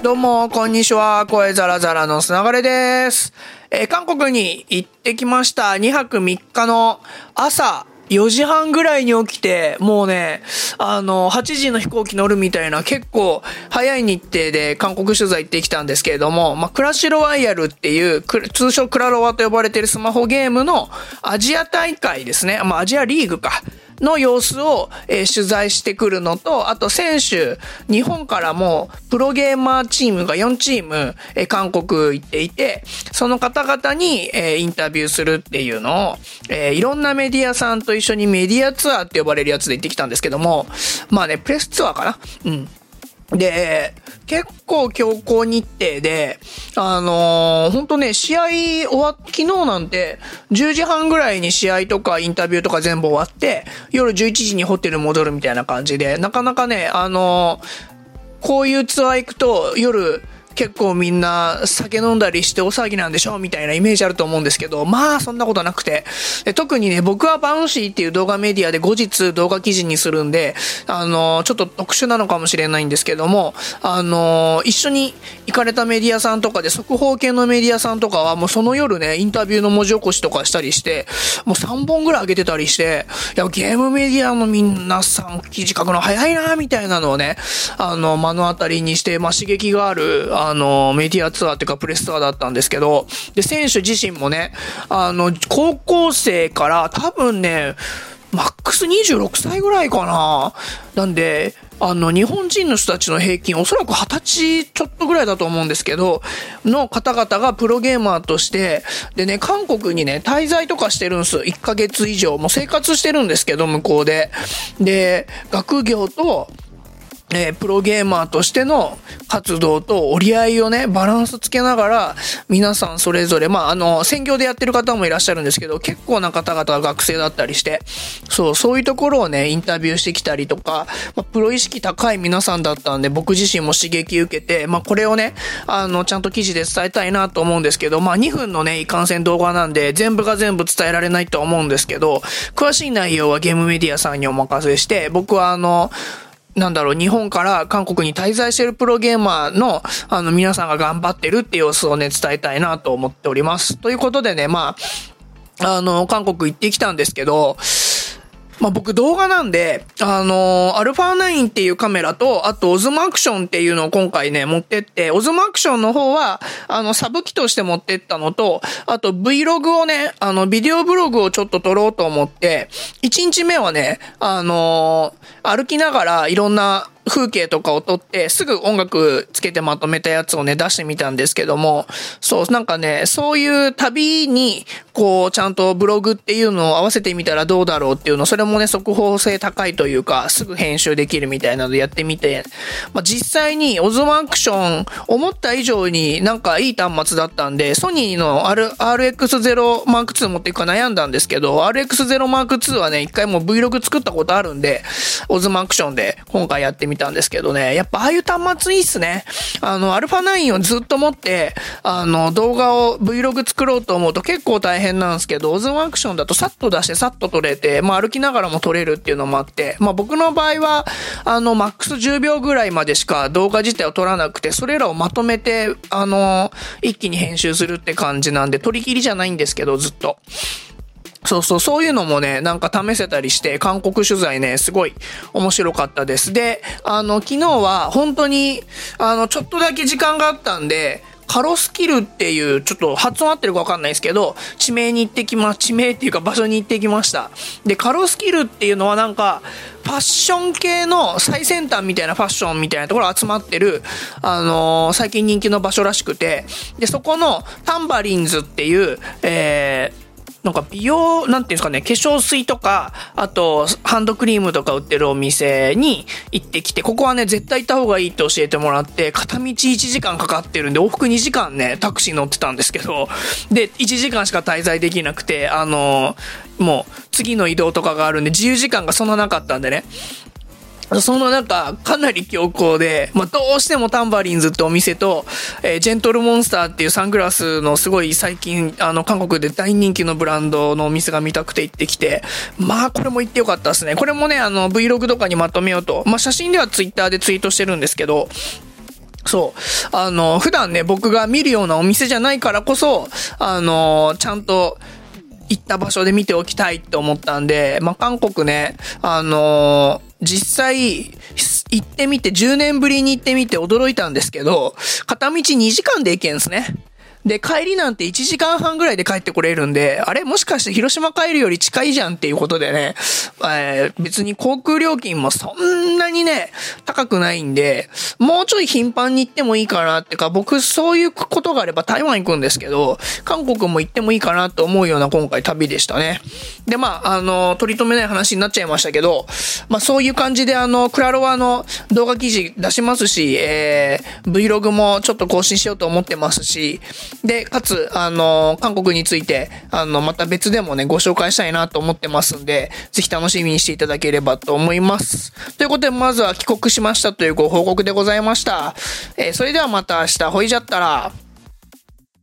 どうも、こんにちは。声ザラザラのすながれです。えー韓国に行ってきました。2泊3日の朝、4時半ぐらいに起きて、もうね、あの、8時の飛行機乗るみたいな結構早い日程で韓国取材行ってきたんですけれども、まあ、クラッシュロワイヤルっていう、通称クラロワと呼ばれてるスマホゲームのアジア大会ですね。まあ、アジアリーグか。の様子を、えー取材してくるのと、あと選手、日本からもプロゲーマーチームが4チーム、えー韓国行っていて、その方々に、えーインタビューするっていうのを、えーいろんなメディアさんと一緒にメディアツアーって呼ばれるやつで行ってきたんですけども、まあね、プレスツアーかな？うん。で、結構強行日程で、あのー、ほんとね、試合終わっ、昨日なんて、10時半ぐらいに試合とかインタビューとか全部終わって、夜11時にホテル戻るみたいな感じで、なかなかね、あのーこういうツアー行くと夜結構みんな酒飲んだりして大騒ぎなんでしょみたいなイメージあると思うんですけど、まあそんなことなくて。特にね、僕はバウンシーっていう動画メディアで後日動画記事にするんで、あの、ちょっと特殊なのかもしれないんですけども、あの、一緒に行かれたメディアさんとかで、速報系のメディアさんとかはもうその夜ね、インタビューの文字起こしとかしたりして、もう3本ぐらい上げてたりして、いや、ゲームメディアの皆さん記事書くの早いなみたいなのをね、あの、目の当たりにして、まあ、刺激がある、ああの、メディアツアーっていうかプレスツアーだったんですけど、で、選手自身もね、あの、高校生から多分ね、マックス26歳ぐらいかな。なんで、あの、日本人の人たちの平均、おそらく20歳ちょっとぐらいだと思うんですけど、の方々がプロゲーマーとして、でね、韓国にね、滞在とかしてるんです。1ヶ月以上。もう生活してるんですけど、向こうで。で、学業と、えープロゲーマーとしての活動と折り合いをね、バランスつけながら、皆さんそれぞれ、まあ、あの、専業でやってる方もいらっしゃるんですけど、結構な方々が学生だったりして、そう、そういうところをね、インタビューしてきたりとか、まあ、プロ意識高い皆さんだったんで、僕自身も刺激受けて、まあ、これをね、あの、ちゃんと記事で伝えたいなと思うんですけど、まあ、2分のね、一貫線動画なんで、全部が全部伝えられないと思うんですけど、詳しい内容はゲームメディアさんにお任せして、僕はあの、なんだろう、日本から韓国に滞在してるプロゲーマーの、あの、皆さんが頑張ってるって様子をね、伝えたいなと思っております。ということでね、まあ、あの、韓国行ってきたんですけど、まあ、僕動画なんで、あのアルファ9っていうカメラと、あとオズマアクションっていうのを今回ね、持ってって、オズマアクションの方は、あの、サブ機として持ってったのと、あと Vlog をね、あの、ビデオブログをちょっと撮ろうと思って、1日目はね、あの歩きながらいろんな風景とかを撮って、すぐ音楽つけてまとめたやつをね、出してみたんですけども、そう、なんかね、そういう旅に、こう、ちゃんとブログっていうのを合わせてみたらどうだろうっていうの、それもね、速報性高いというか、すぐ編集できるみたいなのでやってみて、まあ、実際にオズマアクション、思った以上になんかいい端末だったんで、ソニーの R RX0 Mark II 持っていくか悩んだんですけど、RX0 Mark II はね、一回もう Vlog 作ったことあるんで、オズマアクションで今回やってみたんですけどね、やっぱああいう端末いいっすね。あの、α9 をずっと持って、あの、動画を Vlog 作ろうと思うと結構大変なんですけど、オズマアクションだとさっと出してさっと撮れて、まあ歩きながらも撮れるっていうのもあって、まあ僕の場合は、あの、マックス10秒ぐらいまでしか動画自体を撮らなくて、それらをまとめて、あの、一気に編集するって感じなんで、撮り切りじゃないんですけど、ずっと。そうそう、そういうのもね、なんか試せたりして、韓国取材ね、すごい面白かったです。で、あの、昨日は本当に、あの、ちょっとだけ時間があったんで、カロスキルっていう、ちょっと発音合ってるかわかんないですけど、地名に行ってきま、地名っていうか場所に行ってきました。で、カロスキルっていうのはなんか、ファッション系の最先端みたいなファッションみたいなところ集まってる、あのー最近人気の場所らしくて、で、そこのタンバリンズっていう、えー、なんか美容、なんていうんですかね、化粧水とか、あと、ハンドクリームとか売ってるお店に行ってきて、ここはね、絶対行った方がいいって教えてもらって、片道1時間かかってるんで、往復2時間ね、タクシー乗ってたんですけど、で、1時間しか滞在できなくて、あのもう、次の移動とかがあるんで、自由時間がそんななかったんでね、その中、かなり強行で、まあ、どうしてもタンバリンズってお店と、えージェントルモンスターっていうサングラスのすごい最近、あの、韓国で大人気のブランドのお店が見たくて行ってきて、まあ、これも行ってよかったですね。これもね、あの、Vlog とかにまとめようと、まあ、写真では Twitter でツイートしてるんですけど、そう。あの、普段ね、僕が見るようなお店じゃないからこそ、あの、ちゃんと、行った場所で見ておきたいって思ったんで、まあ、韓国ね、あのー、実際、行ってみて、10年ぶりに行ってみて驚いたんですけど、片道2時間で行けんすね。で、帰りなんて1時間半ぐらいで帰ってこれるんで、あれもしかして広島帰るより近いじゃんっていうことでね、えー、別に航空料金もそんなにね、高くないんで、もうちょい頻繁に行ってもいいかなってか、僕そういうことがあれば台湾行くんですけど、韓国も行ってもいいかなと思うような今回旅でしたね。で、まあ、あの、取り留めない話になっちゃいましたけど、まあそういう感じであの、クラロワの動画記事出しますし、えー、Vlog もちょっと更新しようと思ってますし、で、かつ、あの、韓国について、あの、また別でもね、ご紹介したいなと思ってますんで、ぜひ楽しみにしていただければと思います。ということで、まずは帰国しましたというご報告でございました。えー、それではまた明日、ほいじゃったら、